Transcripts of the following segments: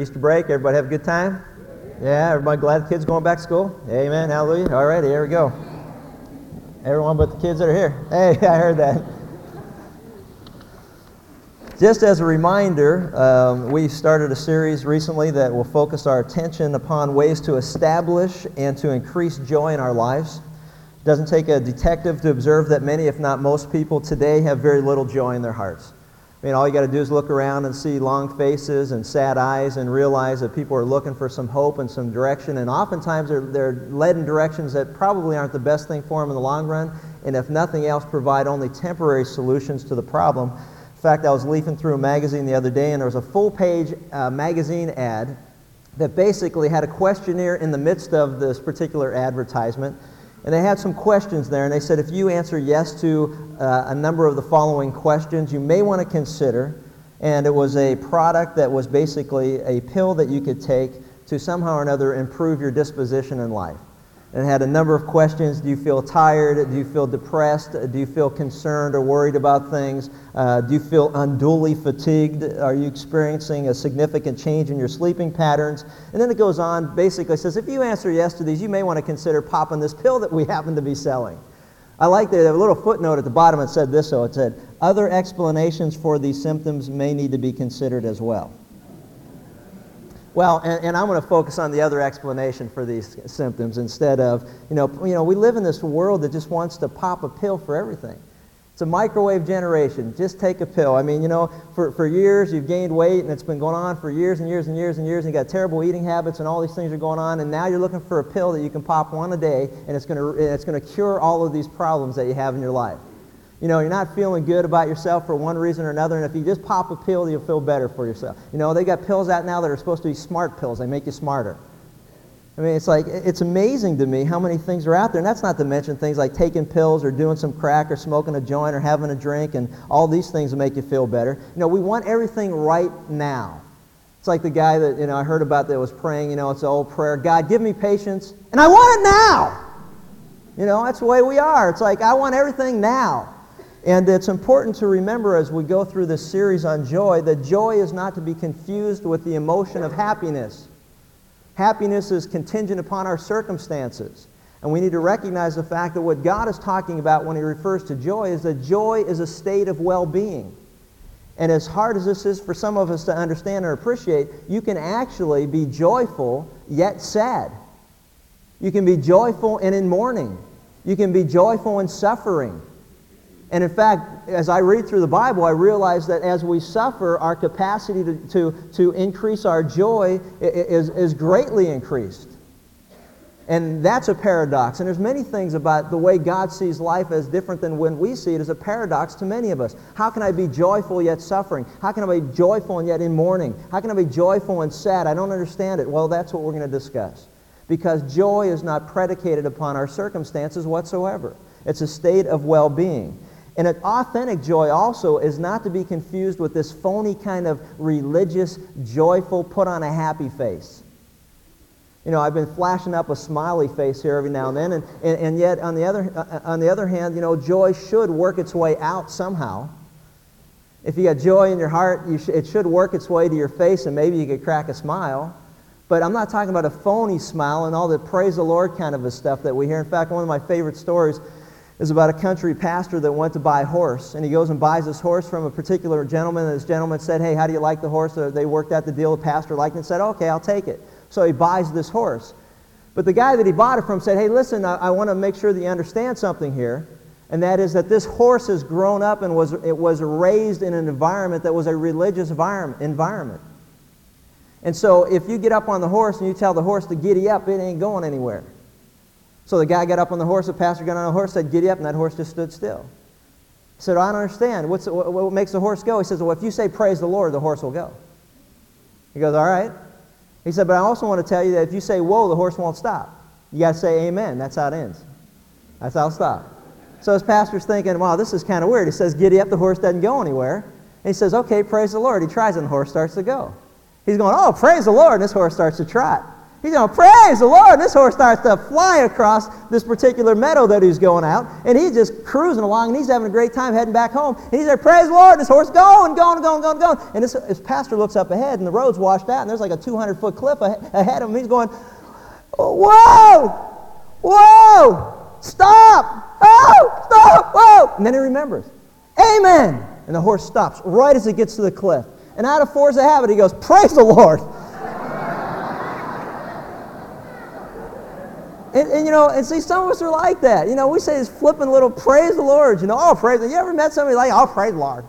Easter break? Everybody have a good time? Yeah, everybody glad the kids going back to school? Amen, hallelujah. All righty, here we go. Everyone but the kids that are here. Hey, I heard that. Just as a reminder, um, we started a series recently that will focus our attention upon ways to establish and to increase joy in our lives. It doesn't take a detective to observe that many, if not most people today, have very little joy in their hearts. I mean, all you got to do is look around and see long faces and sad eyes and realize that people are looking for some hope and some direction. And oftentimes they're, they're led in directions that probably aren't the best thing for them in the long run. And if nothing else, provide only temporary solutions to the problem. In fact, I was leafing through a magazine the other day and there was a full page uh, magazine ad that basically had a questionnaire in the midst of this particular advertisement. And they had some questions there, and they said if you answer yes to uh, a number of the following questions, you may want to consider. And it was a product that was basically a pill that you could take to somehow or another improve your disposition in life and had a number of questions. Do you feel tired? Do you feel depressed? Do you feel concerned or worried about things? Uh, do you feel unduly fatigued? Are you experiencing a significant change in your sleeping patterns? And then it goes on, basically says, if you answer yes to these, you may want to consider popping this pill that we happen to be selling. I like the little footnote at the bottom. It said this, so it said, other explanations for these symptoms may need to be considered as well. Well, and, and I'm going to focus on the other explanation for these symptoms instead of, you know, you know, we live in this world that just wants to pop a pill for everything. It's a microwave generation. Just take a pill. I mean, you know, for, for years you've gained weight and it's been going on for years and years and years and years and you got terrible eating habits and all these things are going on and now you're looking for a pill that you can pop one a day and it's going to, it's going to cure all of these problems that you have in your life you know, you're not feeling good about yourself for one reason or another, and if you just pop a pill, you'll feel better for yourself. You know, they got pills out now that are supposed to be smart pills. They make you smarter. I mean, it's like, it's amazing to me how many things are out there. And that's not to mention things like taking pills or doing some crack or smoking a joint or having a drink and all these things make you feel better. You know, we want everything right now. It's like the guy that, you know, I heard about that was praying, you know, it's an old prayer, God, give me patience, and I want it now. You know, that's the way we are. It's like, I want everything now. And it's important to remember as we go through this series on joy that joy is not to be confused with the emotion of happiness. Happiness is contingent upon our circumstances. And we need to recognize the fact that what God is talking about when he refers to joy is that joy is a state of well-being. And as hard as this is for some of us to understand or appreciate, you can actually be joyful yet sad. You can be joyful and in mourning. You can be joyful in suffering. And in fact, as I read through the Bible, I realize that as we suffer, our capacity to, to, to increase our joy is, is greatly increased. And that's a paradox. And there's many things about the way God sees life as different than when we see it as a paradox to many of us. How can I be joyful yet suffering? How can I be joyful and yet in mourning? How can I be joyful and sad? I don't understand it. Well, that's what we're going to discuss. Because joy is not predicated upon our circumstances whatsoever. It's a state of well-being. And an authentic joy also is not to be confused with this phony kind of religious, joyful, put on a happy face. You know, I've been flashing up a smiley face here every now and then, and, and, and yet on the, other, uh, on the other hand, you know, joy should work its way out somehow. If you got joy in your heart, you sh- it should work its way to your face, and maybe you could crack a smile. But I'm not talking about a phony smile and all the praise the Lord kind of stuff that we hear. In fact, one of my favorite stories is about a country pastor that went to buy a horse. And he goes and buys this horse from a particular gentleman. And this gentleman said, Hey, how do you like the horse? So they worked out the deal. The pastor liked it and said, Okay, I'll take it. So he buys this horse. But the guy that he bought it from said, Hey, listen, I, I want to make sure that you understand something here. And that is that this horse has grown up and was, it was raised in an environment that was a religious environment. And so if you get up on the horse and you tell the horse to giddy up, it ain't going anywhere. So the guy got up on the horse, the pastor got on the horse, said, Giddy up, and that horse just stood still. He said, I don't understand. What's, what, what makes the horse go? He says, Well, if you say praise the Lord, the horse will go. He goes, All right. He said, But I also want to tell you that if you say whoa, the horse won't stop. You got to say amen. That's how it ends. That's how it'll stop. So his pastor's thinking, Wow, this is kind of weird. He says, Giddy up, the horse doesn't go anywhere. And he says, Okay, praise the Lord. He tries, and the horse starts to go. He's going, Oh, praise the Lord. And this horse starts to trot. He's going, praise the Lord. This horse starts to fly across this particular meadow that he's going out. And he's just cruising along and he's having a great time heading back home. And he's there, praise the Lord. This horse going, going, going, going, going. And this, this pastor looks up ahead and the road's washed out and there's like a 200 foot cliff ahead of him. He's going, whoa, whoa, stop, oh, stop, whoa. And then he remembers, amen. And the horse stops right as it gets to the cliff. And out of force of habit, he goes, praise the Lord. And, and, you know, and see, some of us are like that. You know, we say this flippant little praise the Lord. You know, oh, praise. You ever met somebody like, oh, praise the Lord.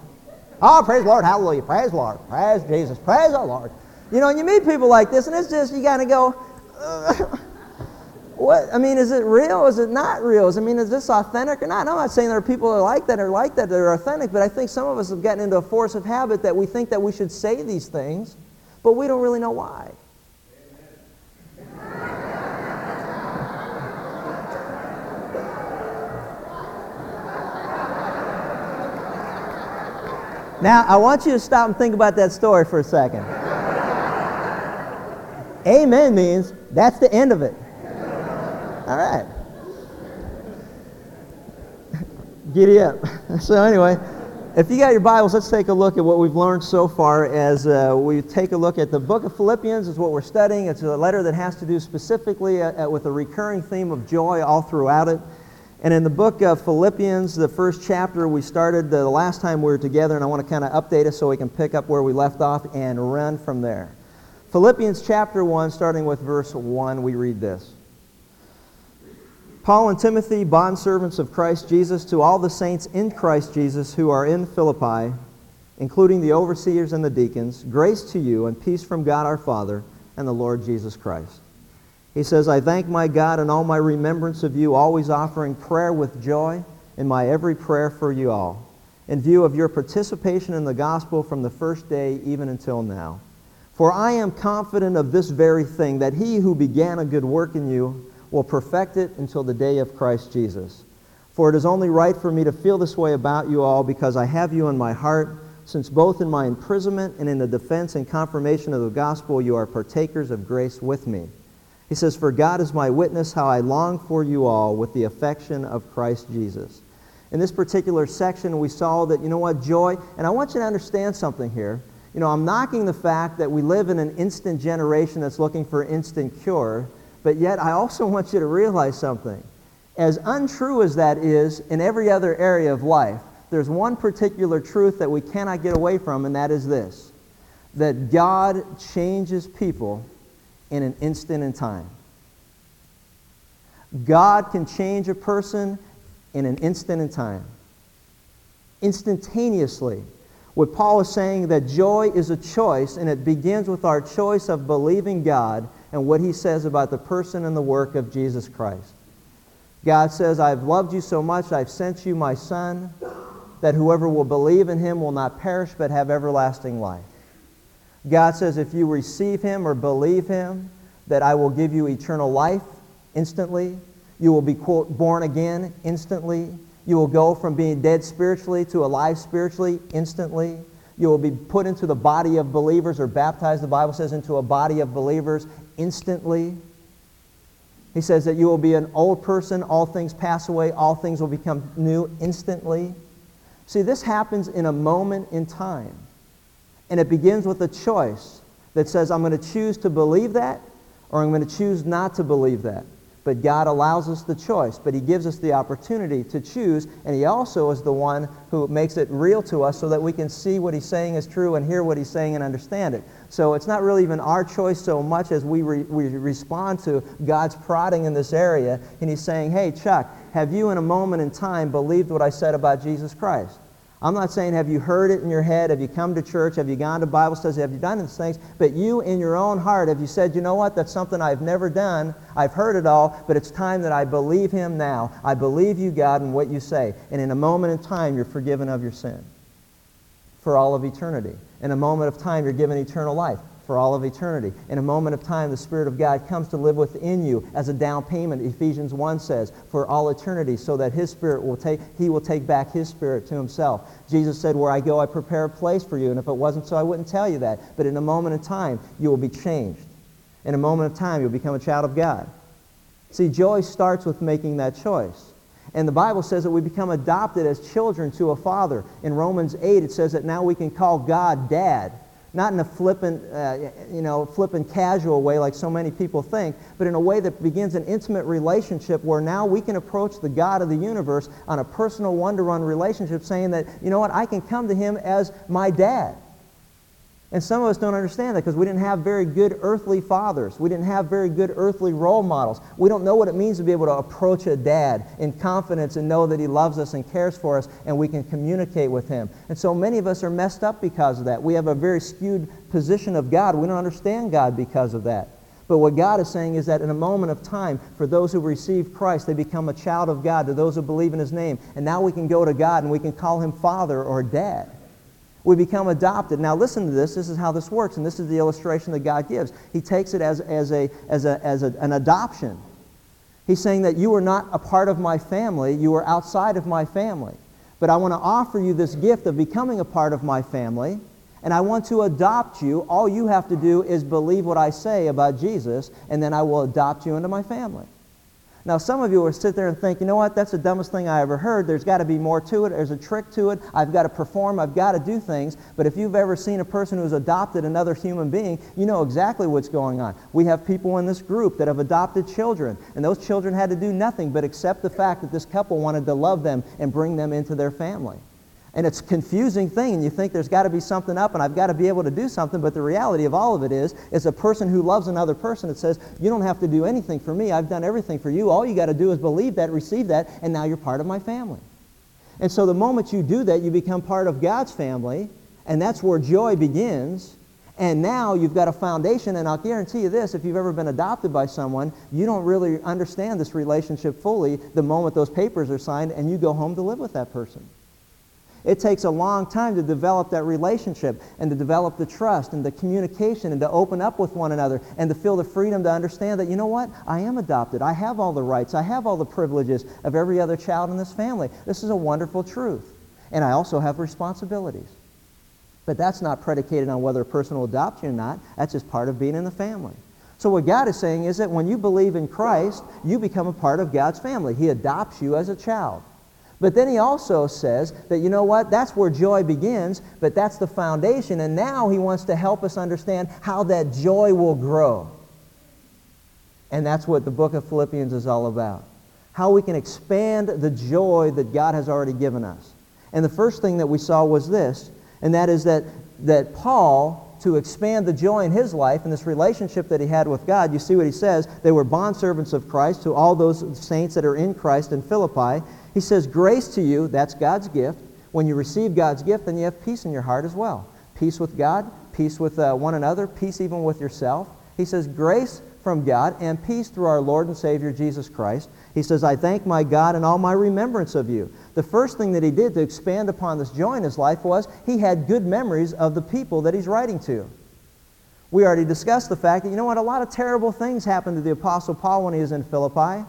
Oh, praise the Lord. Hallelujah. Praise the Lord. Praise Jesus. Praise the Lord. You know, and you meet people like this, and it's just, you got to go, what? I mean, is it real? Is it not real? I mean, is this authentic or not? I'm not saying there are people that are like that or like that that are authentic, but I think some of us have gotten into a force of habit that we think that we should say these things, but we don't really know why. Now, I want you to stop and think about that story for a second. Amen means that's the end of it. All right. Giddy up. So, anyway, if you got your Bibles, let's take a look at what we've learned so far as uh, we take a look at the book of Philippians, is what we're studying. It's a letter that has to do specifically uh, with a recurring theme of joy all throughout it. And in the book of Philippians, the first chapter, we started the last time we were together, and I want to kind of update us so we can pick up where we left off and run from there. Philippians chapter 1, starting with verse 1, we read this. Paul and Timothy, bondservants of Christ Jesus, to all the saints in Christ Jesus who are in Philippi, including the overseers and the deacons, grace to you and peace from God our Father and the Lord Jesus Christ. He says, I thank my God in all my remembrance of you, always offering prayer with joy in my every prayer for you all, in view of your participation in the gospel from the first day even until now. For I am confident of this very thing, that he who began a good work in you will perfect it until the day of Christ Jesus. For it is only right for me to feel this way about you all, because I have you in my heart, since both in my imprisonment and in the defense and confirmation of the gospel you are partakers of grace with me. He says, For God is my witness how I long for you all with the affection of Christ Jesus. In this particular section, we saw that, you know what, joy, and I want you to understand something here. You know, I'm knocking the fact that we live in an instant generation that's looking for instant cure, but yet I also want you to realize something. As untrue as that is in every other area of life, there's one particular truth that we cannot get away from, and that is this that God changes people in an instant in time. God can change a person in an instant in time. Instantaneously. What Paul is saying that joy is a choice, and it begins with our choice of believing God and what he says about the person and the work of Jesus Christ. God says, I've loved you so much, I've sent you my Son, that whoever will believe in him will not perish but have everlasting life. God says, if you receive him or believe him, that I will give you eternal life instantly. You will be, quote, born again instantly. You will go from being dead spiritually to alive spiritually instantly. You will be put into the body of believers or baptized, the Bible says, into a body of believers instantly. He says that you will be an old person, all things pass away, all things will become new instantly. See, this happens in a moment in time. And it begins with a choice that says, I'm going to choose to believe that or I'm going to choose not to believe that. But God allows us the choice, but He gives us the opportunity to choose, and He also is the one who makes it real to us so that we can see what He's saying is true and hear what He's saying and understand it. So it's not really even our choice so much as we, re- we respond to God's prodding in this area, and He's saying, Hey, Chuck, have you in a moment in time believed what I said about Jesus Christ? I'm not saying have you heard it in your head, have you come to church, have you gone to Bible studies, have you done these things, but you in your own heart, have you said, you know what, that's something I've never done, I've heard it all, but it's time that I believe him now. I believe you, God, and what you say. And in a moment in time, you're forgiven of your sin for all of eternity. In a moment of time, you're given eternal life for all of eternity. In a moment of time, the Spirit of God comes to live within you as a down payment, Ephesians 1 says, for all eternity, so that His Spirit will take, He will take back His Spirit to Himself. Jesus said, Where I go, I prepare a place for you. And if it wasn't so, I wouldn't tell you that. But in a moment of time, you will be changed. In a moment of time, you'll become a child of God. See, joy starts with making that choice. And the Bible says that we become adopted as children to a father. In Romans 8, it says that now we can call God dad. Not in a flippant, uh, you know, flippant casual way like so many people think, but in a way that begins an intimate relationship where now we can approach the God of the universe on a personal one-to-one relationship saying that, you know what, I can come to him as my dad. And some of us don't understand that because we didn't have very good earthly fathers. We didn't have very good earthly role models. We don't know what it means to be able to approach a dad in confidence and know that he loves us and cares for us and we can communicate with him. And so many of us are messed up because of that. We have a very skewed position of God. We don't understand God because of that. But what God is saying is that in a moment of time, for those who receive Christ, they become a child of God, to those who believe in his name. And now we can go to God and we can call him Father or Dad. We become adopted. Now, listen to this. This is how this works, and this is the illustration that God gives. He takes it as, as, a, as, a, as a, an adoption. He's saying that you are not a part of my family, you are outside of my family. But I want to offer you this gift of becoming a part of my family, and I want to adopt you. All you have to do is believe what I say about Jesus, and then I will adopt you into my family. Now, some of you will sit there and think, you know what, that's the dumbest thing I ever heard. There's got to be more to it. There's a trick to it. I've got to perform. I've got to do things. But if you've ever seen a person who's adopted another human being, you know exactly what's going on. We have people in this group that have adopted children, and those children had to do nothing but accept the fact that this couple wanted to love them and bring them into their family. And it's a confusing thing, and you think there's got to be something up, and I've got to be able to do something. But the reality of all of it is, is a person who loves another person that says, You don't have to do anything for me. I've done everything for you. All you got to do is believe that, receive that, and now you're part of my family. And so the moment you do that, you become part of God's family, and that's where joy begins. And now you've got a foundation, and I'll guarantee you this if you've ever been adopted by someone, you don't really understand this relationship fully the moment those papers are signed and you go home to live with that person. It takes a long time to develop that relationship and to develop the trust and the communication and to open up with one another and to feel the freedom to understand that, you know what? I am adopted. I have all the rights. I have all the privileges of every other child in this family. This is a wonderful truth. And I also have responsibilities. But that's not predicated on whether a person will adopt you or not. That's just part of being in the family. So what God is saying is that when you believe in Christ, you become a part of God's family. He adopts you as a child. But then he also says that, you know what, that's where joy begins, but that's the foundation. And now he wants to help us understand how that joy will grow. And that's what the book of Philippians is all about. How we can expand the joy that God has already given us. And the first thing that we saw was this, and that is that, that Paul, to expand the joy in his life and this relationship that he had with God, you see what he says, they were bondservants of Christ to all those saints that are in Christ in Philippi. He says, Grace to you, that's God's gift. When you receive God's gift, then you have peace in your heart as well. Peace with God, peace with uh, one another, peace even with yourself. He says, Grace from God and peace through our Lord and Savior Jesus Christ. He says, I thank my God in all my remembrance of you. The first thing that he did to expand upon this joy in his life was he had good memories of the people that he's writing to. We already discussed the fact that, you know what, a lot of terrible things happened to the Apostle Paul when he was in Philippi.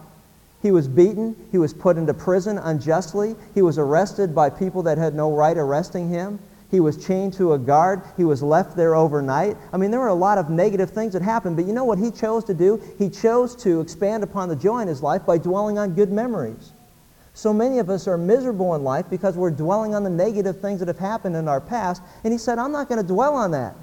He was beaten. He was put into prison unjustly. He was arrested by people that had no right arresting him. He was chained to a guard. He was left there overnight. I mean, there were a lot of negative things that happened, but you know what he chose to do? He chose to expand upon the joy in his life by dwelling on good memories. So many of us are miserable in life because we're dwelling on the negative things that have happened in our past, and he said, I'm not going to dwell on that.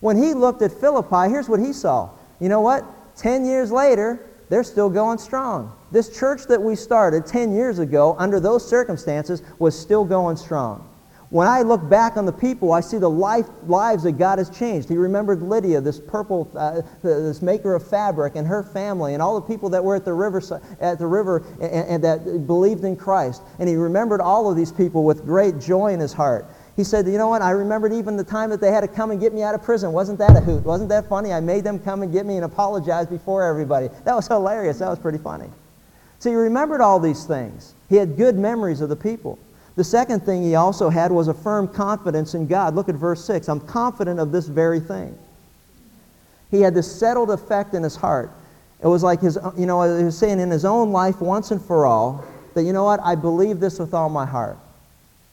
When he looked at Philippi, here's what he saw. You know what? Ten years later, they're still going strong. This church that we started 10 years ago, under those circumstances, was still going strong. When I look back on the people, I see the life, lives that God has changed. He remembered Lydia, this purple, uh, this maker of fabric, and her family, and all the people that were at the river, at the river and, and that believed in Christ. And he remembered all of these people with great joy in his heart. He said, You know what? I remembered even the time that they had to come and get me out of prison. Wasn't that a hoot? Wasn't that funny? I made them come and get me and apologize before everybody. That was hilarious. That was pretty funny. So he remembered all these things. He had good memories of the people. The second thing he also had was a firm confidence in God. Look at verse 6. I'm confident of this very thing. He had this settled effect in his heart. It was like his, you know, he was saying in his own life once and for all that, you know what, I believe this with all my heart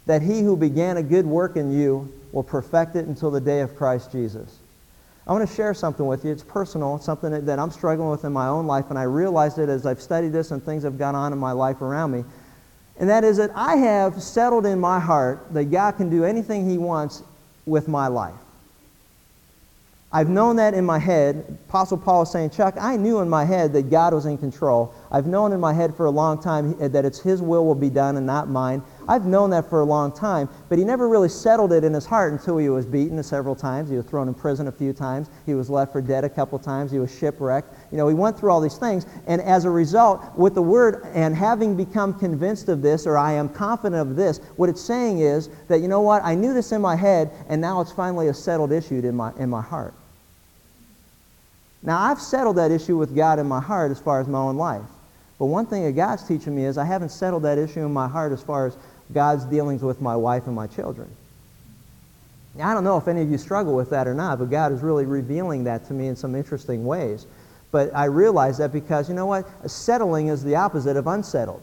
that he who began a good work in you will perfect it until the day of Christ Jesus. I want to share something with you. It's personal. It's something that, that I'm struggling with in my own life, and I realized it as I've studied this and things have gone on in my life around me. And that is that I have settled in my heart that God can do anything He wants with my life. I've known that in my head. Apostle Paul is saying, Chuck, I knew in my head that God was in control. I've known in my head for a long time that it's His will will be done and not mine. I've known that for a long time, but he never really settled it in his heart until he was beaten several times. He was thrown in prison a few times. He was left for dead a couple times. He was shipwrecked. You know, he went through all these things, and as a result, with the word and having become convinced of this, or I am confident of this, what it's saying is that, you know what, I knew this in my head, and now it's finally a settled issue in my, in my heart. Now, I've settled that issue with God in my heart as far as my own life. But one thing that God's teaching me is I haven't settled that issue in my heart as far as God's dealings with my wife and my children. Now, I don't know if any of you struggle with that or not, but God is really revealing that to me in some interesting ways. But I realize that because, you know what? Settling is the opposite of unsettled.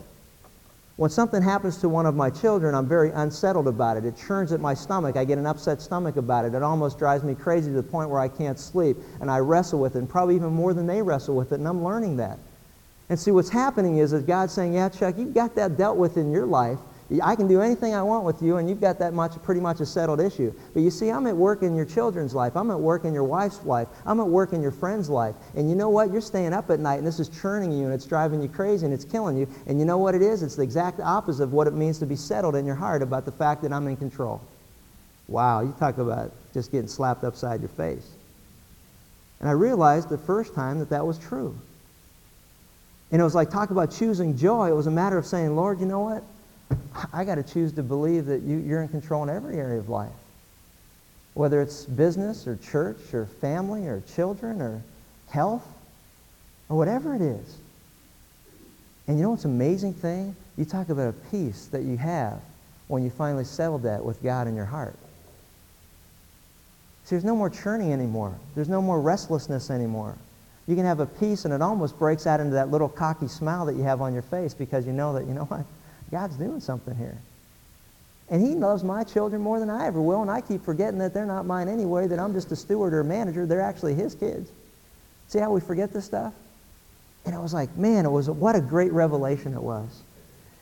When something happens to one of my children, I'm very unsettled about it. It churns at my stomach. I get an upset stomach about it. It almost drives me crazy to the point where I can't sleep. And I wrestle with it, and probably even more than they wrestle with it, and I'm learning that. And see, what's happening is that God's saying, yeah, Chuck, you've got that dealt with in your life. I can do anything I want with you, and you've got that much, pretty much a settled issue. But you see, I'm at work in your children's life. I'm at work in your wife's life. I'm at work in your friend's life. And you know what? You're staying up at night, and this is churning you, and it's driving you crazy, and it's killing you. And you know what it is? It's the exact opposite of what it means to be settled in your heart about the fact that I'm in control. Wow, you talk about just getting slapped upside your face. And I realized the first time that that was true. And it was like talk about choosing joy. It was a matter of saying, Lord, you know what? I got to choose to believe that you, you're in control in every area of life. Whether it's business or church or family or children or health or whatever it is. And you know what's an amazing thing? You talk about a peace that you have when you finally settled that with God in your heart. See, there's no more churning anymore. There's no more restlessness anymore. You can have a peace and it almost breaks out into that little cocky smile that you have on your face because you know that, you know what? God's doing something here. And he loves my children more than I ever will, and I keep forgetting that they're not mine anyway, that I'm just a steward or a manager. They're actually his kids. See how we forget this stuff? And I was like, man, it was what a great revelation it was.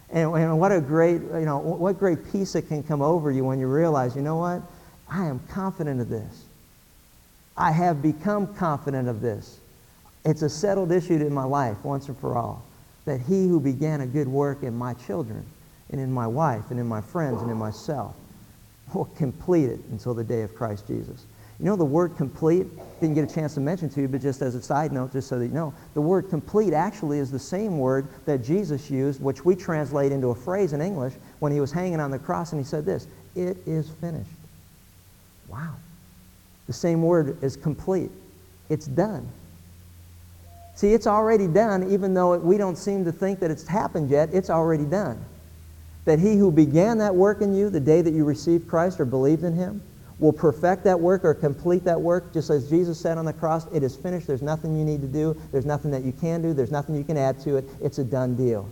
And, and what a great, you know, what great peace it can come over you when you realize, you know what? I am confident of this. I have become confident of this. It's a settled issue in my life once and for all that he who began a good work in my children and in my wife and in my friends and in myself will complete it until the day of Christ Jesus. You know, the word complete, didn't get a chance to mention to you, but just as a side note, just so that you know, the word complete actually is the same word that Jesus used, which we translate into a phrase in English when he was hanging on the cross and he said this, it is finished. Wow. The same word is complete. It's done. See, it's already done, even though we don't seem to think that it's happened yet. It's already done. That he who began that work in you the day that you received Christ or believed in him will perfect that work or complete that work, just as Jesus said on the cross, it is finished. There's nothing you need to do. There's nothing that you can do. There's nothing you can add to it. It's a done deal.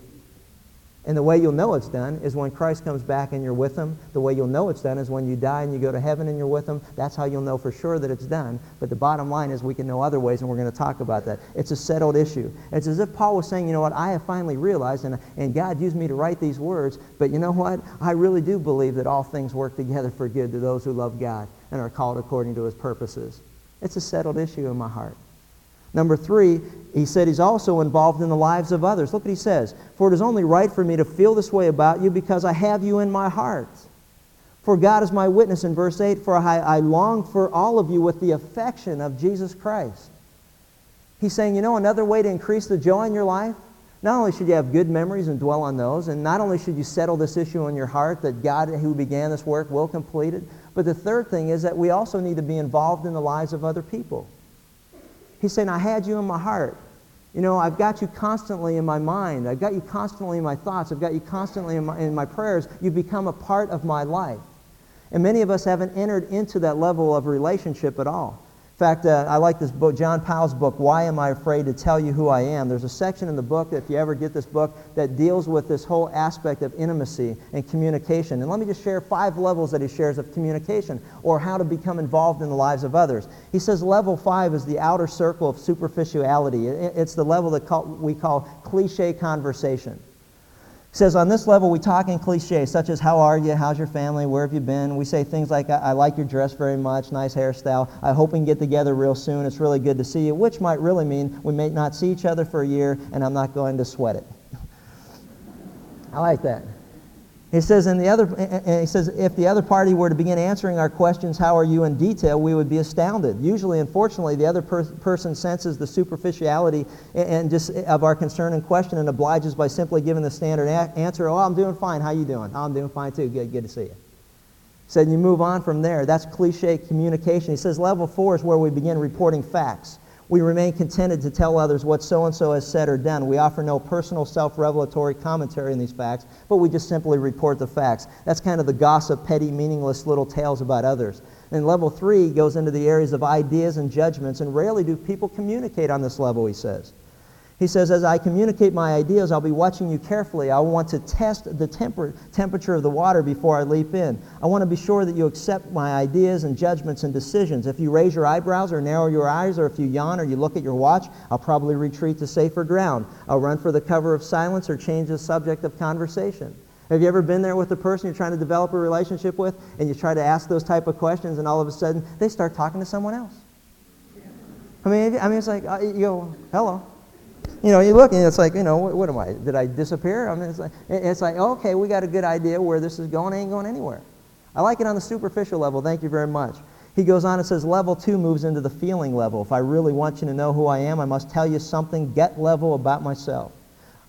And the way you'll know it's done is when Christ comes back and you're with him. The way you'll know it's done is when you die and you go to heaven and you're with him. That's how you'll know for sure that it's done. But the bottom line is we can know other ways, and we're going to talk about that. It's a settled issue. It's as if Paul was saying, you know what, I have finally realized, and, and God used me to write these words, but you know what? I really do believe that all things work together for good to those who love God and are called according to his purposes. It's a settled issue in my heart. Number three, he said he's also involved in the lives of others. Look what he says. For it is only right for me to feel this way about you because I have you in my heart. For God is my witness in verse 8, for I, I long for all of you with the affection of Jesus Christ. He's saying, you know, another way to increase the joy in your life, not only should you have good memories and dwell on those, and not only should you settle this issue in your heart that God who began this work will complete it, but the third thing is that we also need to be involved in the lives of other people. He's saying, I had you in my heart. You know, I've got you constantly in my mind. I've got you constantly in my thoughts. I've got you constantly in my, in my prayers. You've become a part of my life. And many of us haven't entered into that level of relationship at all. Fact, uh, I like this book, John Powell's book, Why Am I Afraid to Tell You Who I Am? There's a section in the book, if you ever get this book, that deals with this whole aspect of intimacy and communication. And let me just share five levels that he shares of communication or how to become involved in the lives of others. He says level five is the outer circle of superficiality, it's the level that we call cliche conversation. Says, on this level, we talk in cliches, such as, how are you? How's your family? Where have you been? We say things like, I, I like your dress very much, nice hairstyle. I hope we can get together real soon. It's really good to see you, which might really mean we may not see each other for a year, and I'm not going to sweat it. I like that. He says, in the other, and he says, if the other party were to begin answering our questions, how are you in detail, we would be astounded. Usually, unfortunately, the other per- person senses the superficiality and just eh, of our concern and question and obliges by simply giving the standard a- answer, oh, I'm doing fine. How you doing? Oh, I'm doing fine too. Good, good to see you. Said so you move on from there. That's cliche communication. He says level four is where we begin reporting facts. We remain contented to tell others what so and so has said or done. We offer no personal self revelatory commentary on these facts, but we just simply report the facts. That's kind of the gossip, petty, meaningless little tales about others. And level three goes into the areas of ideas and judgments, and rarely do people communicate on this level, he says. He says, as I communicate my ideas, I'll be watching you carefully. I want to test the temper- temperature of the water before I leap in. I want to be sure that you accept my ideas and judgments and decisions. If you raise your eyebrows or narrow your eyes, or if you yawn or you look at your watch, I'll probably retreat to safer ground. I'll run for the cover of silence or change the subject of conversation. Have you ever been there with a person you're trying to develop a relationship with, and you try to ask those type of questions, and all of a sudden they start talking to someone else? I mean, I mean, it's like uh, you go, "Hello." You know, you look and it's like, you know, what, what am I? Did I disappear? I mean, it's like, it's like, okay, we got a good idea where this is going. ain't going anywhere. I like it on the superficial level. Thank you very much. He goes on and says, level two moves into the feeling level. If I really want you to know who I am, I must tell you something get level about myself,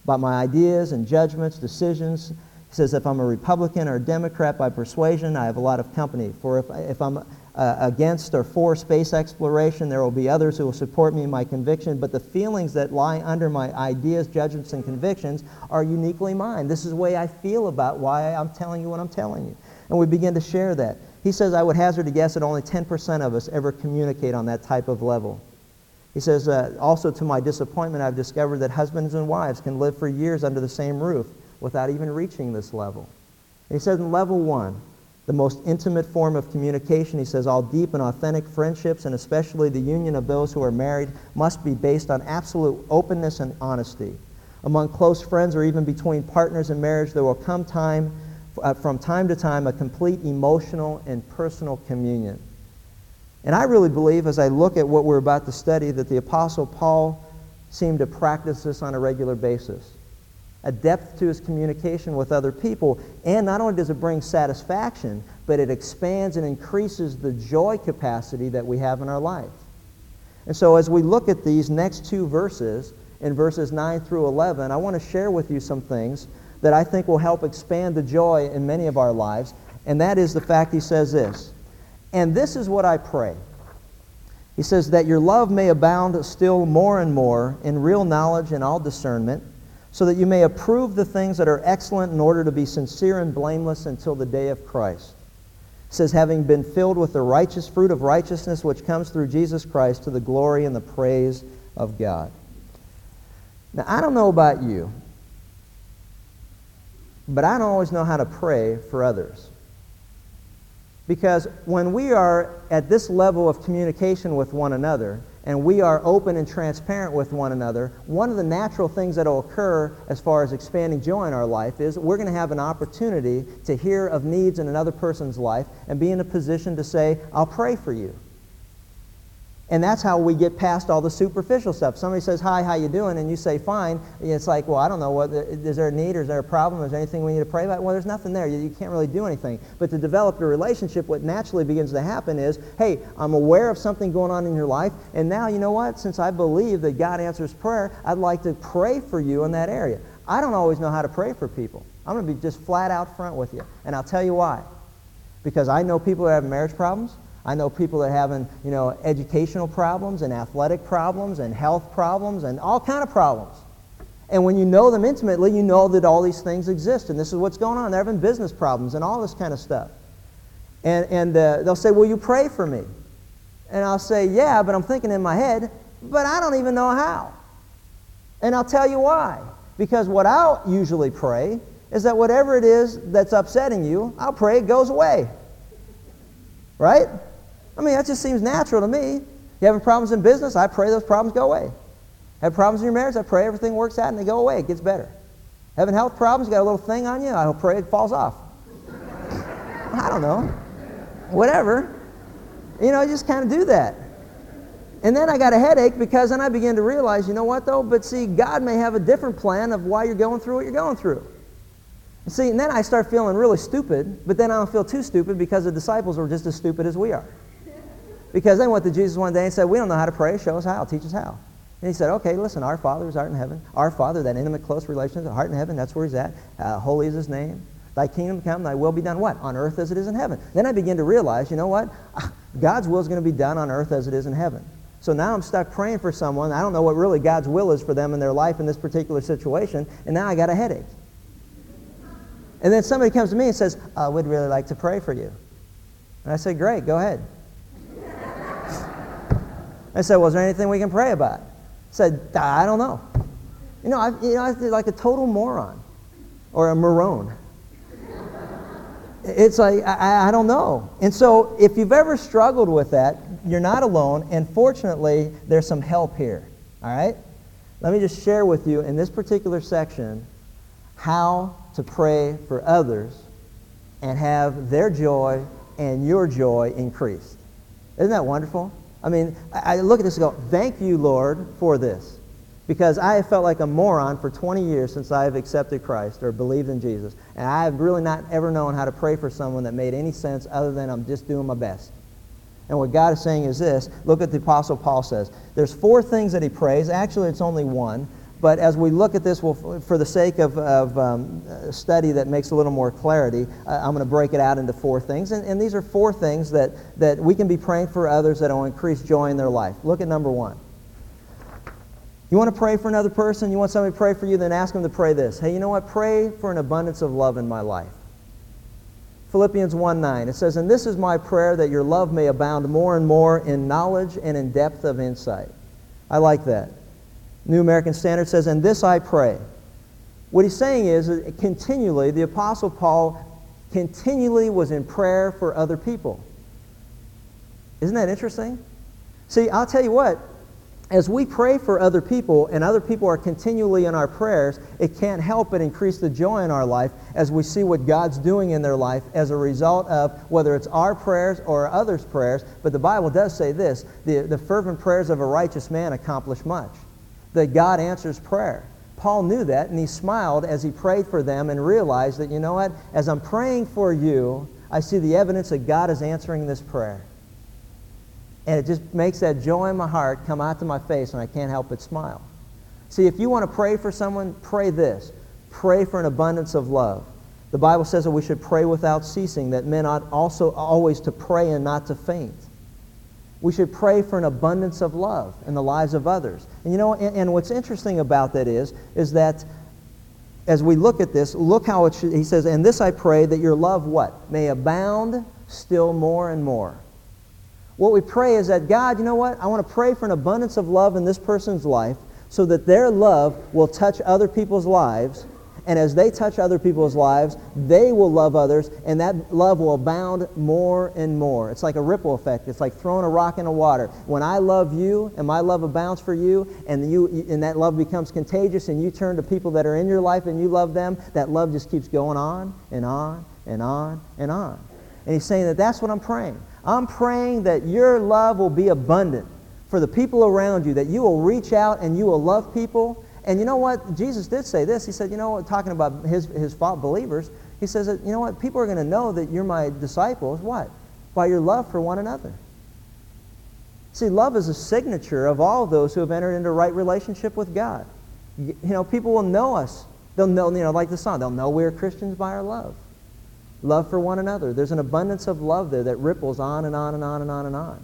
about my ideas and judgments, decisions. He says, if I'm a Republican or a Democrat by persuasion, I have a lot of company. For if, if I'm uh, against or for space exploration. There will be others who will support me in my conviction, but the feelings that lie under my ideas, judgments, and convictions are uniquely mine. This is the way I feel about why I'm telling you what I'm telling you. And we begin to share that. He says, I would hazard a guess that only 10% of us ever communicate on that type of level. He says, uh, also to my disappointment, I've discovered that husbands and wives can live for years under the same roof without even reaching this level. And he says in level one, the most intimate form of communication. He says all deep and authentic friendships, and especially the union of those who are married, must be based on absolute openness and honesty. Among close friends or even between partners in marriage, there will come time, uh, from time to time, a complete emotional and personal communion. And I really believe, as I look at what we're about to study, that the Apostle Paul seemed to practice this on a regular basis a depth to his communication with other people. And not only does it bring satisfaction, but it expands and increases the joy capacity that we have in our life. And so as we look at these next two verses, in verses 9 through 11, I want to share with you some things that I think will help expand the joy in many of our lives. And that is the fact he says this. And this is what I pray. He says that your love may abound still more and more in real knowledge and all discernment so that you may approve the things that are excellent in order to be sincere and blameless until the day of Christ. It says, having been filled with the righteous fruit of righteousness which comes through Jesus Christ to the glory and the praise of God. Now, I don't know about you, but I don't always know how to pray for others. Because when we are at this level of communication with one another, and we are open and transparent with one another, one of the natural things that will occur as far as expanding joy in our life is we're going to have an opportunity to hear of needs in another person's life and be in a position to say, I'll pray for you. And that's how we get past all the superficial stuff. Somebody says, hi, how you doing? And you say, fine. It's like, well, I don't know. What, is there a need or is there a problem? Is there anything we need to pray about? Well, there's nothing there. You, you can't really do anything. But to develop a relationship, what naturally begins to happen is, hey, I'm aware of something going on in your life. And now, you know what? Since I believe that God answers prayer, I'd like to pray for you in that area. I don't always know how to pray for people. I'm going to be just flat out front with you. And I'll tell you why. Because I know people that have marriage problems. I know people that are having, you know, educational problems and athletic problems and health problems and all kind of problems. And when you know them intimately, you know that all these things exist and this is what's going on. They're having business problems and all this kind of stuff. And, and uh, they'll say, will you pray for me? And I'll say, yeah, but I'm thinking in my head, but I don't even know how. And I'll tell you why. Because what I'll usually pray is that whatever it is that's upsetting you, I'll pray it goes away. Right? I mean, that just seems natural to me. You having problems in business? I pray those problems go away. Have problems in your marriage? I pray everything works out and they go away. It gets better. Having health problems? You got a little thing on you? I pray it falls off. I don't know. Whatever. You know, I just kind of do that. And then I got a headache because then I began to realize, you know what though? But see, God may have a different plan of why you're going through what you're going through. See, and then I start feeling really stupid, but then I don't feel too stupid because the disciples were just as stupid as we are. Because they went to Jesus one day and said, We don't know how to pray. Show us how. Teach us how. And he said, Okay, listen, our Father is art in heaven. Our Father, that intimate, close relationship, heart in heaven, that's where he's at. Uh, holy is his name. Thy kingdom come, thy will be done what? On earth as it is in heaven. Then I begin to realize, you know what? God's will is going to be done on earth as it is in heaven. So now I'm stuck praying for someone. I don't know what really God's will is for them in their life in this particular situation, and now I got a headache. And then somebody comes to me and says, I would really like to pray for you. And I say, Great, go ahead. I said, Was there anything we can pray about? I said, I don't know. You know, I, you know, I like a total moron or a maroon. It's like, I, I don't know. And so, if you've ever struggled with that, you're not alone, and fortunately, there's some help here. All right? Let me just share with you in this particular section how to pray for others and have their joy and your joy increased. Isn't that wonderful? I mean, I, look at this and go, thank you, Lord, for this. Because I have felt like a moron for 20 years since I have accepted Christ or believed in Jesus. And I have really not ever known how to pray for someone that made any sense other than I'm just doing my best. And what God is saying is this. Look at the Apostle Paul says. There's four things that he prays. Actually, it's only one. But as we look at this, we'll, for the sake of, of um, study that makes a little more clarity, uh, I'm going to break it out into four things. And, and these are four things that, that we can be praying for others that will increase joy in their life. Look at number one. You want to pray for another person? You want somebody to pray for you? Then ask them to pray this. Hey, you know what? Pray for an abundance of love in my life. Philippians 1 9. It says, And this is my prayer that your love may abound more and more in knowledge and in depth of insight. I like that. New American Standard says, And this I pray. What he's saying is, that continually, the Apostle Paul continually was in prayer for other people. Isn't that interesting? See, I'll tell you what, as we pray for other people and other people are continually in our prayers, it can't help but increase the joy in our life as we see what God's doing in their life as a result of whether it's our prayers or others' prayers. But the Bible does say this the, the fervent prayers of a righteous man accomplish much, that God answers prayer. Paul knew that and he smiled as he prayed for them and realized that, you know what, as I'm praying for you, I see the evidence that God is answering this prayer. And it just makes that joy in my heart come out to my face, and I can't help but smile. See, if you want to pray for someone, pray this pray for an abundance of love. The Bible says that we should pray without ceasing, that men ought also always to pray and not to faint. We should pray for an abundance of love in the lives of others. And you know, and, and what's interesting about that is, is that as we look at this, look how it should, he says, and this I pray that your love what? May abound still more and more what we pray is that God, you know what? I want to pray for an abundance of love in this person's life so that their love will touch other people's lives. And as they touch other people's lives, they will love others, and that love will abound more and more. It's like a ripple effect. It's like throwing a rock in the water. When I love you, and my love abounds for you, and, you, and that love becomes contagious, and you turn to people that are in your life and you love them, that love just keeps going on and on and on and on. And he's saying that that's what I'm praying. I'm praying that your love will be abundant for the people around you, that you will reach out and you will love people. And you know what? Jesus did say this. He said, you know, talking about his, his believers, he says that, you know what? People are going to know that you're my disciples. What? By your love for one another. See, love is a signature of all those who have entered into right relationship with God. You know, people will know us. They'll know, you know, like the song, they'll know we're Christians by our love love for one another. There's an abundance of love there that ripples on and on and on and on and on.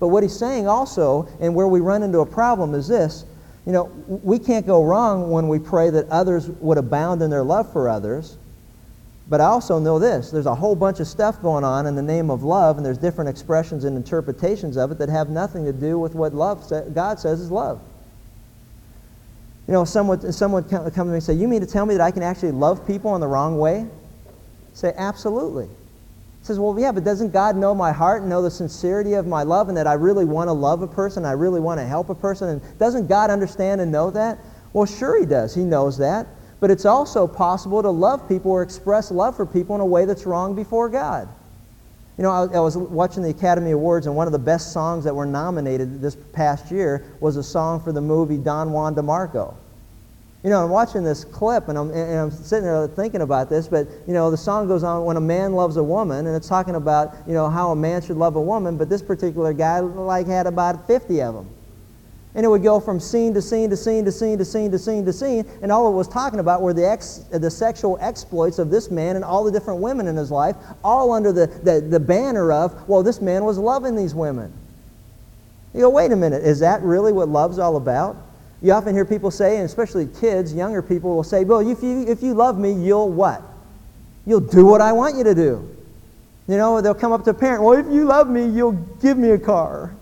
But what he's saying also, and where we run into a problem, is this. You know, we can't go wrong when we pray that others would abound in their love for others. But I also know this there's a whole bunch of stuff going on in the name of love, and there's different expressions and interpretations of it that have nothing to do with what love God says is love. You know, someone, someone come to me and say, You mean to tell me that I can actually love people in the wrong way? Say, Absolutely. Says, Well, yeah, but doesn't God know my heart and know the sincerity of my love and that I really want to love a person, I really want to help a person? And doesn't God understand and know that? Well, sure, He does. He knows that. But it's also possible to love people or express love for people in a way that's wrong before God. You know, I, I, was watching the Academy Awards, and one of the best songs that were nominated this past year was a song for the movie Don Juan DeMarco. You know, I'm watching this clip, and I'm, and I'm sitting there thinking about this, but, you know, the song goes on when a man loves a woman, and it's talking about, you know, how a man should love a woman, but this particular guy, like, had about 50 of them. And it would go from scene to scene to scene to scene to scene to scene to scene. And all it was talking about were the, ex, the sexual exploits of this man and all the different women in his life, all under the, the, the banner of, well, this man was loving these women. You go, wait a minute, is that really what love's all about? You often hear people say, and especially kids, younger people will say, well, if you, if you love me, you'll what? You'll do what I want you to do. You know, they'll come up to a parent, well, if you love me, you'll give me a car.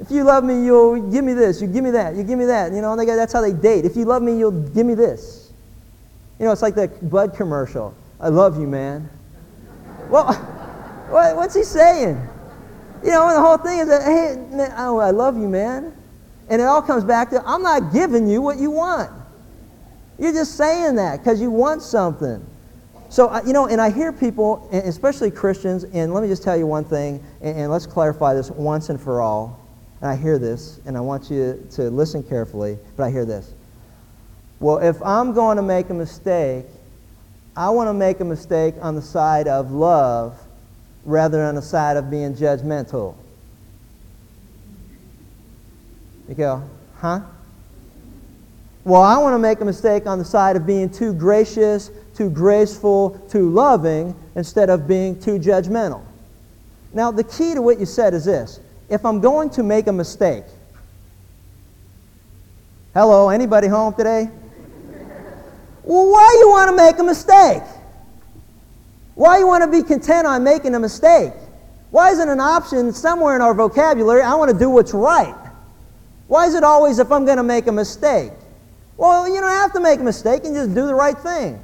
If you love me, you'll give me this. You give me that. You give me that. You know, they, that's how they date. If you love me, you'll give me this. You know, it's like the Bud commercial. I love you, man. well, what, what's he saying? You know, and the whole thing is that, hey, man, oh, I love you, man. And it all comes back to, I'm not giving you what you want. You're just saying that because you want something. So, you know, and I hear people, especially Christians, and let me just tell you one thing, and, let's clarify this once and for all and I hear this, and I want you to listen carefully, but I hear this. Well, if I'm going to make a mistake, I want to make a mistake on the side of love rather than on the side of being judgmental. You go, huh? Well, I want to make a mistake on the side of being too gracious, too graceful, too loving, instead of being too judgmental. Now, the key to what you said is this if I'm going to make a mistake, hello, anybody home today? well, why you want to make a mistake? Why you want to be content on making a mistake? Why isn't an option somewhere in our vocabulary, I want to do what's right? Why is it always if I'm going to make a mistake? Well, you don't have to make a mistake and just do the right thing.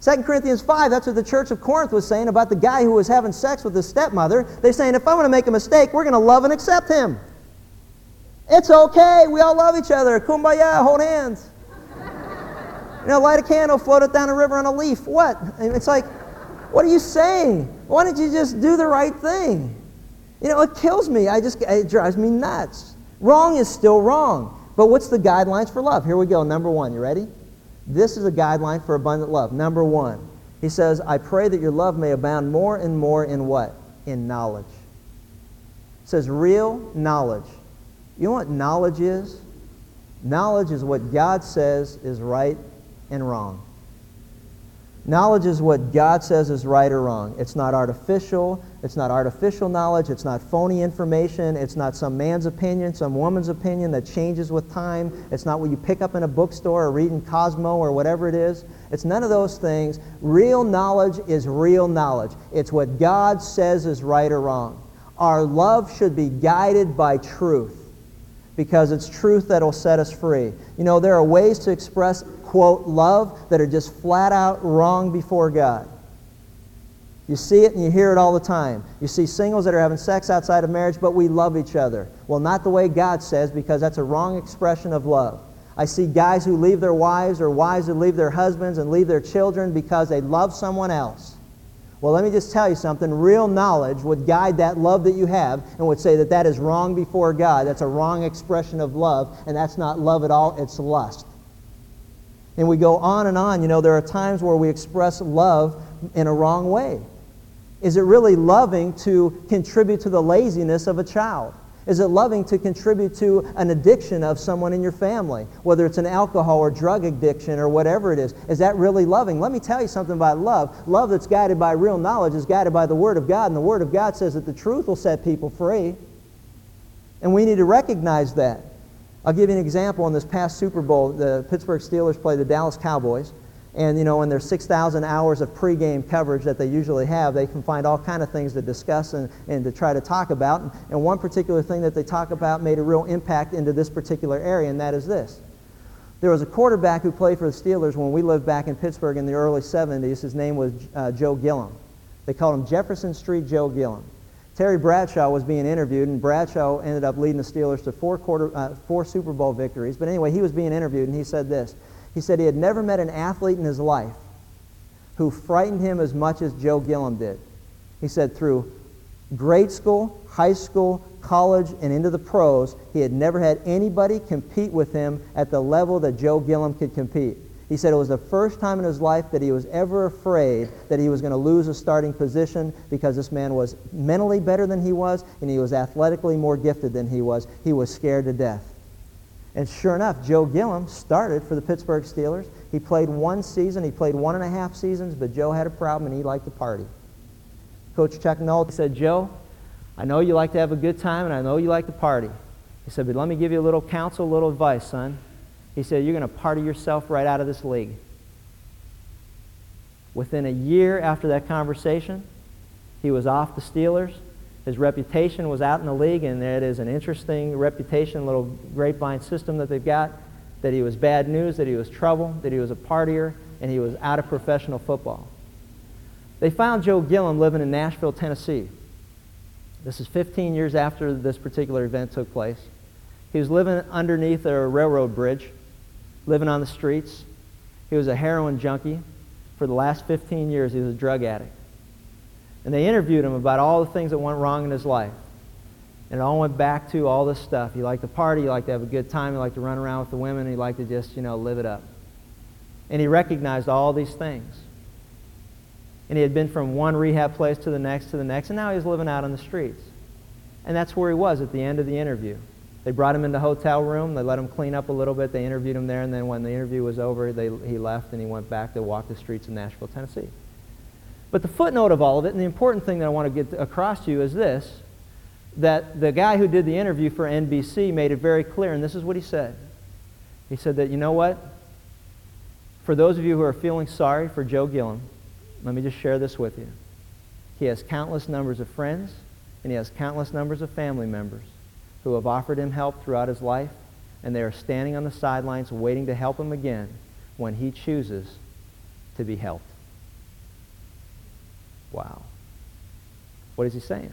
2 Corinthians 5, that's what the church of Corinth was saying about the guy who was having sex with his stepmother. They're saying, if I'm going to make a mistake, we're going to love and accept him. It's okay. We all love each other. Kumbaya, hold hands. you know, light a candle, float it down a river on a leaf. What? It's like, what are you saying? Why don't you just do the right thing? You know, it kills me. I just, it drives me nuts. Wrong is still wrong. But what's the guidelines for love? Here we go. Number one. You ready? This is a guideline for abundant love. Number one, he says, I pray that your love may abound more and more in what? In knowledge. It says real knowledge. You know what knowledge is? Knowledge is what God says is right and wrong. Knowledge is what God says is right or wrong. It's not artificial. It's not artificial knowledge. It's not phony information. It's not some man's opinion, some woman's opinion that changes with time. It's not what you pick up in a bookstore or read in Cosmo or whatever it is. It's none of those things. Real knowledge is real knowledge. It's what God says is right or wrong. Our love should be guided by truth because it's truth that will set us free. You know, there are ways to express quote, love that are just flat out wrong before God. You see it and you hear it all the time. You see singles that are having sex outside of marriage, but we love each other. Well, not the way God says, because that's a wrong expression of love. I see guys who leave their wives or wives who leave their husbands and leave their children because they love someone else. Well, let me just tell you something. Real knowledge would guide that love that you have and would say that that is wrong before God. That's a wrong expression of love, and that's not love at all, it's lust. And we go on and on. You know, there are times where we express love in a wrong way. Is it really loving to contribute to the laziness of a child? Is it loving to contribute to an addiction of someone in your family, whether it's an alcohol or drug addiction or whatever it is? Is that really loving? Let me tell you something about love. Love that's guided by real knowledge is guided by the Word of God, and the Word of God says that the truth will set people free. And we need to recognize that. I'll give you an example. In this past Super Bowl, the Pittsburgh Steelers played the Dallas Cowboys. And, you know, in their 6,000 hours of pregame coverage that they usually have, they can find all kind of things to discuss and, and to try to talk about. And, and one particular thing that they talk about made a real impact into this particular area, and that is this. There was a quarterback who played for the Steelers when we lived back in Pittsburgh in the early 70s. His name was uh, Joe Gilliam. They called him Jefferson Street Joe Gilliam. Terry Bradshaw was being interviewed, and Bradshaw ended up leading the Steelers to four, quarter, uh, four Super Bowl victories. But anyway, he was being interviewed, and he said this. He said he had never met an athlete in his life who frightened him as much as Joe Gilliam did. He said through grade school, high school, college, and into the pros, he had never had anybody compete with him at the level that Joe Gilliam could compete. He said it was the first time in his life that he was ever afraid that he was going to lose a starting position because this man was mentally better than he was and he was athletically more gifted than he was. He was scared to death. And sure enough, Joe Gilliam started for the Pittsburgh Steelers. He played one season, he played one and a half seasons, but Joe had a problem and he liked to party. Coach Chuck Noll said, Joe, I know you like to have a good time and I know you like to party. He said, but let me give you a little counsel, a little advice, son. He said, you're going to party yourself right out of this league. Within a year after that conversation, he was off the Steelers his reputation was out in the league, and it is an interesting reputation, little grapevine system that they've got, that he was bad news, that he was trouble, that he was a partier, and he was out of professional football. They found Joe Gilliam living in Nashville, Tennessee. This is 15 years after this particular event took place. He was living underneath a railroad bridge, living on the streets. He was a heroin junkie. For the last 15 years, he was a drug addict. And they interviewed him about all the things that went wrong in his life. And it all went back to all this stuff. He liked to party, he liked to have a good time, he liked to run around with the women, he liked to just, you know, live it up. And he recognized all these things. And he had been from one rehab place to the next to the next, and now he was living out on the streets. And that's where he was at the end of the interview. They brought him into the hotel room, they let him clean up a little bit, they interviewed him there, and then when the interview was over, they, he left and he went back to walk the streets of Nashville, Tennessee. But the footnote of all of it, and the important thing that I want to get across to you is this that the guy who did the interview for NBC made it very clear, and this is what he said. He said that, you know what? For those of you who are feeling sorry for Joe Gilliam, let me just share this with you. He has countless numbers of friends, and he has countless numbers of family members who have offered him help throughout his life, and they are standing on the sidelines waiting to help him again when he chooses to be helped. Wow. What is he saying?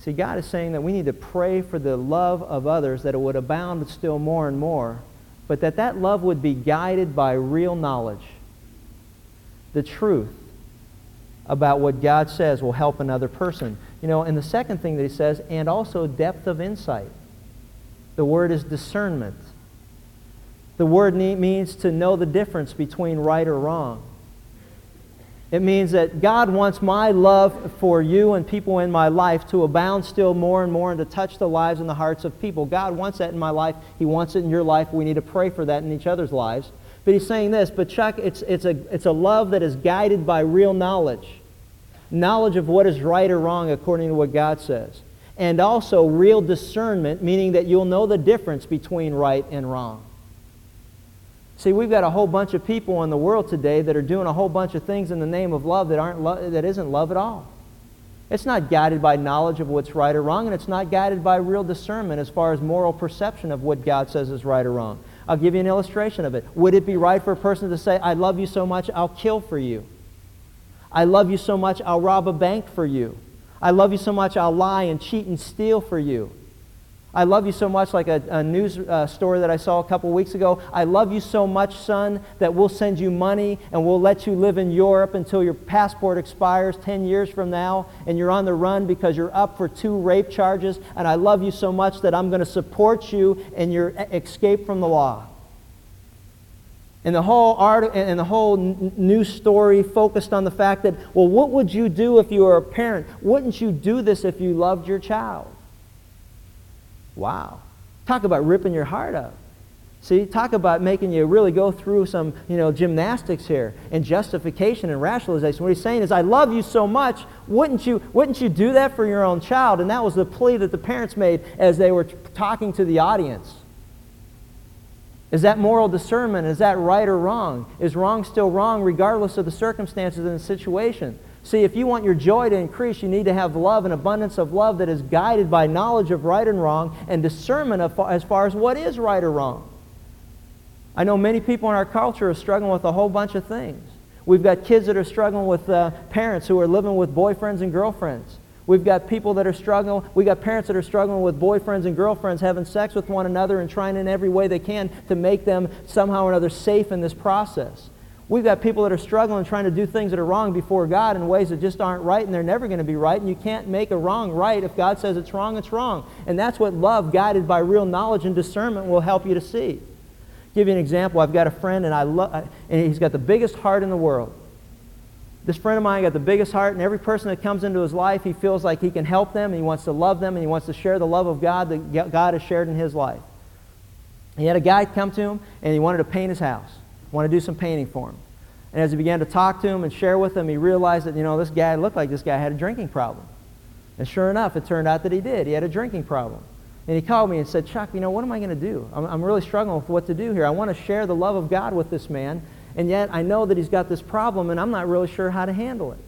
See, God is saying that we need to pray for the love of others, that it would abound still more and more, but that that love would be guided by real knowledge. The truth about what God says will help another person. You know, and the second thing that he says, and also depth of insight. The word is discernment. The word means to know the difference between right or wrong. It means that God wants my love for you and people in my life to abound still more and more and to touch the lives and the hearts of people. God wants that in my life. He wants it in your life. We need to pray for that in each other's lives. But he's saying this, but Chuck, it's, it's, a, it's a love that is guided by real knowledge. Knowledge of what is right or wrong according to what God says. And also real discernment, meaning that you'll know the difference between right and wrong. See, we've got a whole bunch of people in the world today that are doing a whole bunch of things in the name of love that, aren't lo- that isn't love at all. It's not guided by knowledge of what's right or wrong, and it's not guided by real discernment as far as moral perception of what God says is right or wrong. I'll give you an illustration of it. Would it be right for a person to say, I love you so much, I'll kill for you? I love you so much, I'll rob a bank for you. I love you so much, I'll lie and cheat and steal for you. I love you so much, like a, a news uh, story that I saw a couple weeks ago. I love you so much, son, that we'll send you money and we'll let you live in Europe until your passport expires 10 years from now and you're on the run because you're up for two rape charges. And I love you so much that I'm going to support you in your escape from the law. And the whole art and the whole news story focused on the fact that, well, what would you do if you were a parent? Wouldn't you do this if you loved your child? Wow. Talk about ripping your heart out. See, talk about making you really go through some, you know, gymnastics here and justification and rationalization. What he's saying is, I love you so much, wouldn't you, wouldn't you do that for your own child? And that was the plea that the parents made as they were talking to the audience. Is that moral discernment? Is that right or wrong? Is wrong still wrong regardless of the circumstances and the situation? See, if you want your joy to increase, you need to have love, an abundance of love that is guided by knowledge of right and wrong and discernment as far as what is right or wrong. I know many people in our culture are struggling with a whole bunch of things. We've got kids that are struggling with uh, parents who are living with boyfriends and girlfriends. We've got people that are struggling. We've got parents that are struggling with boyfriends and girlfriends having sex with one another and trying in every way they can to make them somehow or another safe in this process. We've got people that are struggling trying to do things that are wrong before God in ways that just aren't right and they're never going to be right. And you can't make a wrong right. If God says it's wrong, it's wrong. And that's what love, guided by real knowledge and discernment, will help you to see. give you an example. I've got a friend and, I lo- and he's got the biggest heart in the world. This friend of mine got the biggest heart, and every person that comes into his life, he feels like he can help them, and he wants to love them, and he wants to share the love of God that God has shared in his life. He had a guy come to him, and he wanted to paint his house, wanted to do some painting for him. And as he began to talk to him and share with him, he realized that, you know, this guy looked like this guy had a drinking problem. And sure enough, it turned out that he did. He had a drinking problem. And he called me and said, Chuck, you know, what am I going to do? I'm, I'm really struggling with what to do here. I want to share the love of God with this man, and yet I know that he's got this problem and I'm not really sure how to handle it.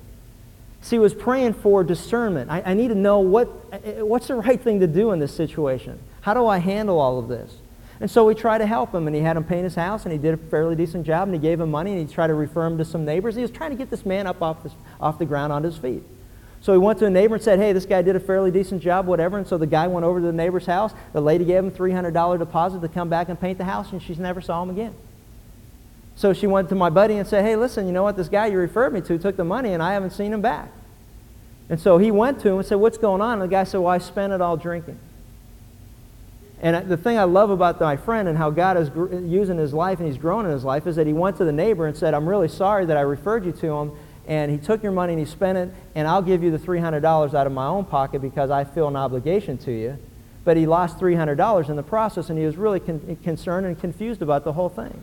See, he was praying for discernment. I, I need to know what, eh, eh, what's the right thing to do in this situation. How do I handle all of this? And so we tried to help him, and he had him paint his house, and he did a fairly decent job, and he gave him money, and he tried to refer him to some neighbors. He was trying to get this man up off, this, off the ground on his feet. So he went to a neighbor and said, hey, this guy did a fairly decent job, whatever. And so the guy went over to the neighbor's house. The lady gave him $300 deposit to come back and paint the house, and she never saw him again. So she went to my buddy and said, hey, listen, you know what? This guy you referred me to took the money and I haven't seen him back. And so he went to him and said, what's going on? And the guy said, well, I spent it all drinking. And the thing I love about my friend and how God is using his life and he's grown in his life is that he went to the neighbor and said, I'm really sorry that I referred you to him. And he took your money and he spent it, and I'll give you the $300 out of my own pocket because I feel an obligation to you. But he lost $300 in the process, and he was really con- concerned and confused about the whole thing.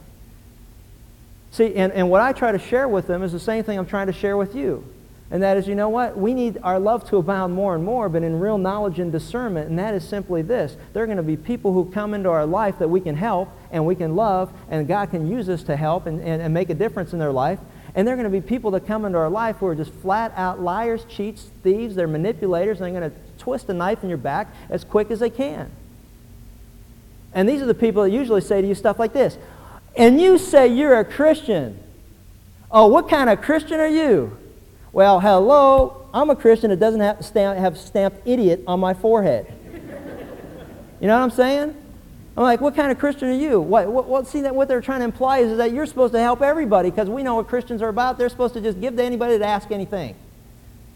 See, and, and what I try to share with them is the same thing I'm trying to share with you. And that is, you know what? We need our love to abound more and more, but in real knowledge and discernment. And that is simply this. There are going to be people who come into our life that we can help and we can love, and God can use us to help and, and, and make a difference in their life. And there are going to be people that come into our life who are just flat out liars, cheats, thieves, they're manipulators, and they're going to twist a knife in your back as quick as they can. And these are the people that usually say to you stuff like this and you say you're a Christian. Oh, what kind of Christian are you? Well, hello, I'm a Christian that doesn't have, stamp, have stamped idiot on my forehead. you know what I'm saying? I'm like, what kind of Christian are you? What, what, what, see, that what they're trying to imply is, is that you're supposed to help everybody because we know what Christians are about. They're supposed to just give to anybody that asks anything.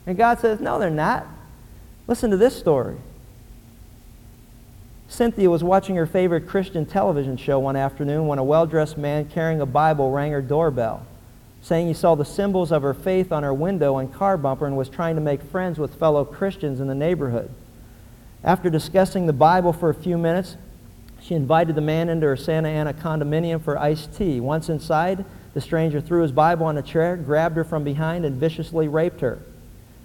And God says, no, they're not. Listen to this story. Cynthia was watching her favorite Christian television show one afternoon when a well dressed man carrying a Bible rang her doorbell, saying he saw the symbols of her faith on her window and car bumper and was trying to make friends with fellow Christians in the neighborhood. After discussing the Bible for a few minutes, she invited the man into her Santa Ana condominium for iced tea. Once inside, the stranger threw his Bible on a chair, grabbed her from behind, and viciously raped her.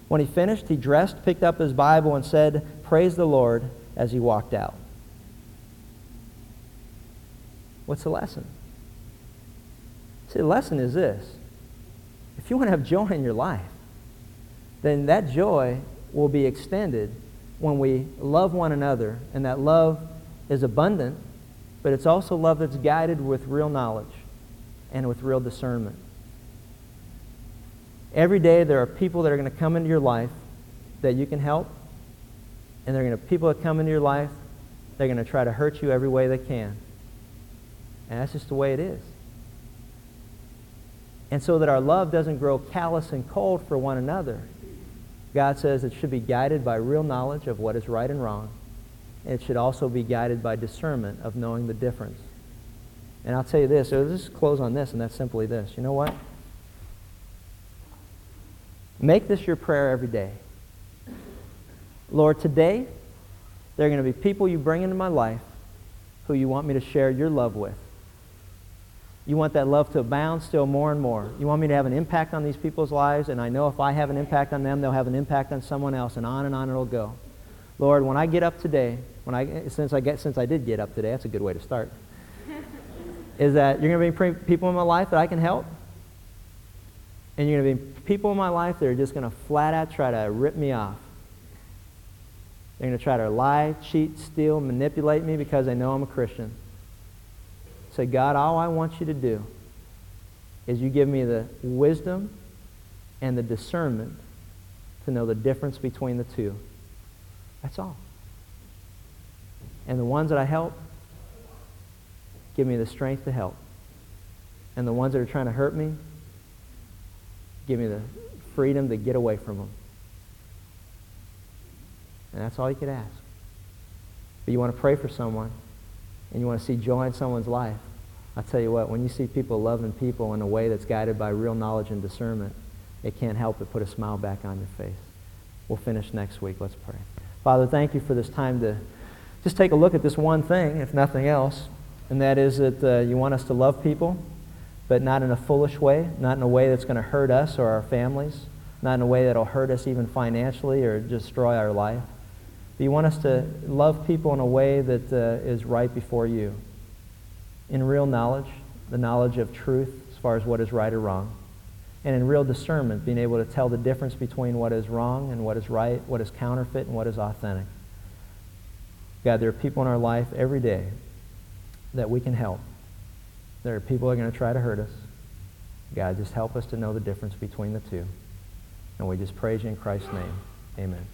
When he finished, he dressed, picked up his Bible, and said, Praise the Lord, as he walked out. What's the lesson? See, the lesson is this. If you want to have joy in your life, then that joy will be extended when we love one another, and that love is abundant, but it's also love that's guided with real knowledge and with real discernment. Every day there are people that are going to come into your life that you can help, and there are going to people that come into your life that are going to try to hurt you every way they can. And that's just the way it is. And so that our love doesn't grow callous and cold for one another, God says it should be guided by real knowledge of what is right and wrong. And it should also be guided by discernment of knowing the difference. And I'll tell you this, so just close on this, and that's simply this. You know what? Make this your prayer every day. Lord, today, there are going to be people you bring into my life who you want me to share your love with. You want that love to abound still more and more. You want me to have an impact on these people's lives, and I know if I have an impact on them, they'll have an impact on someone else, and on and on it'll go. Lord, when I get up today, when I, since, I get, since I did get up today, that's a good way to start. is that you're going to bring people in my life that I can help, and you're going to be people in my life that are just going to flat out try to rip me off. They're going to try to lie, cheat, steal, manipulate me because they know I'm a Christian. Say, God, all I want you to do is you give me the wisdom and the discernment to know the difference between the two. That's all. And the ones that I help, give me the strength to help. And the ones that are trying to hurt me, give me the freedom to get away from them. And that's all you could ask. But you want to pray for someone and you want to see joy in someone's life. I tell you what, when you see people loving people in a way that's guided by real knowledge and discernment, it can't help but put a smile back on your face. We'll finish next week. Let's pray. Father, thank you for this time to just take a look at this one thing, if nothing else, and that is that uh, you want us to love people, but not in a foolish way, not in a way that's going to hurt us or our families, not in a way that will hurt us even financially or destroy our life. But you want us to love people in a way that uh, is right before you, in real knowledge, the knowledge of truth as far as what is right or wrong, and in real discernment, being able to tell the difference between what is wrong and what is right, what is counterfeit and what is authentic. God, there are people in our life every day that we can help. There are people that are going to try to hurt us. God, just help us to know the difference between the two. And we just praise you in Christ's name. Amen.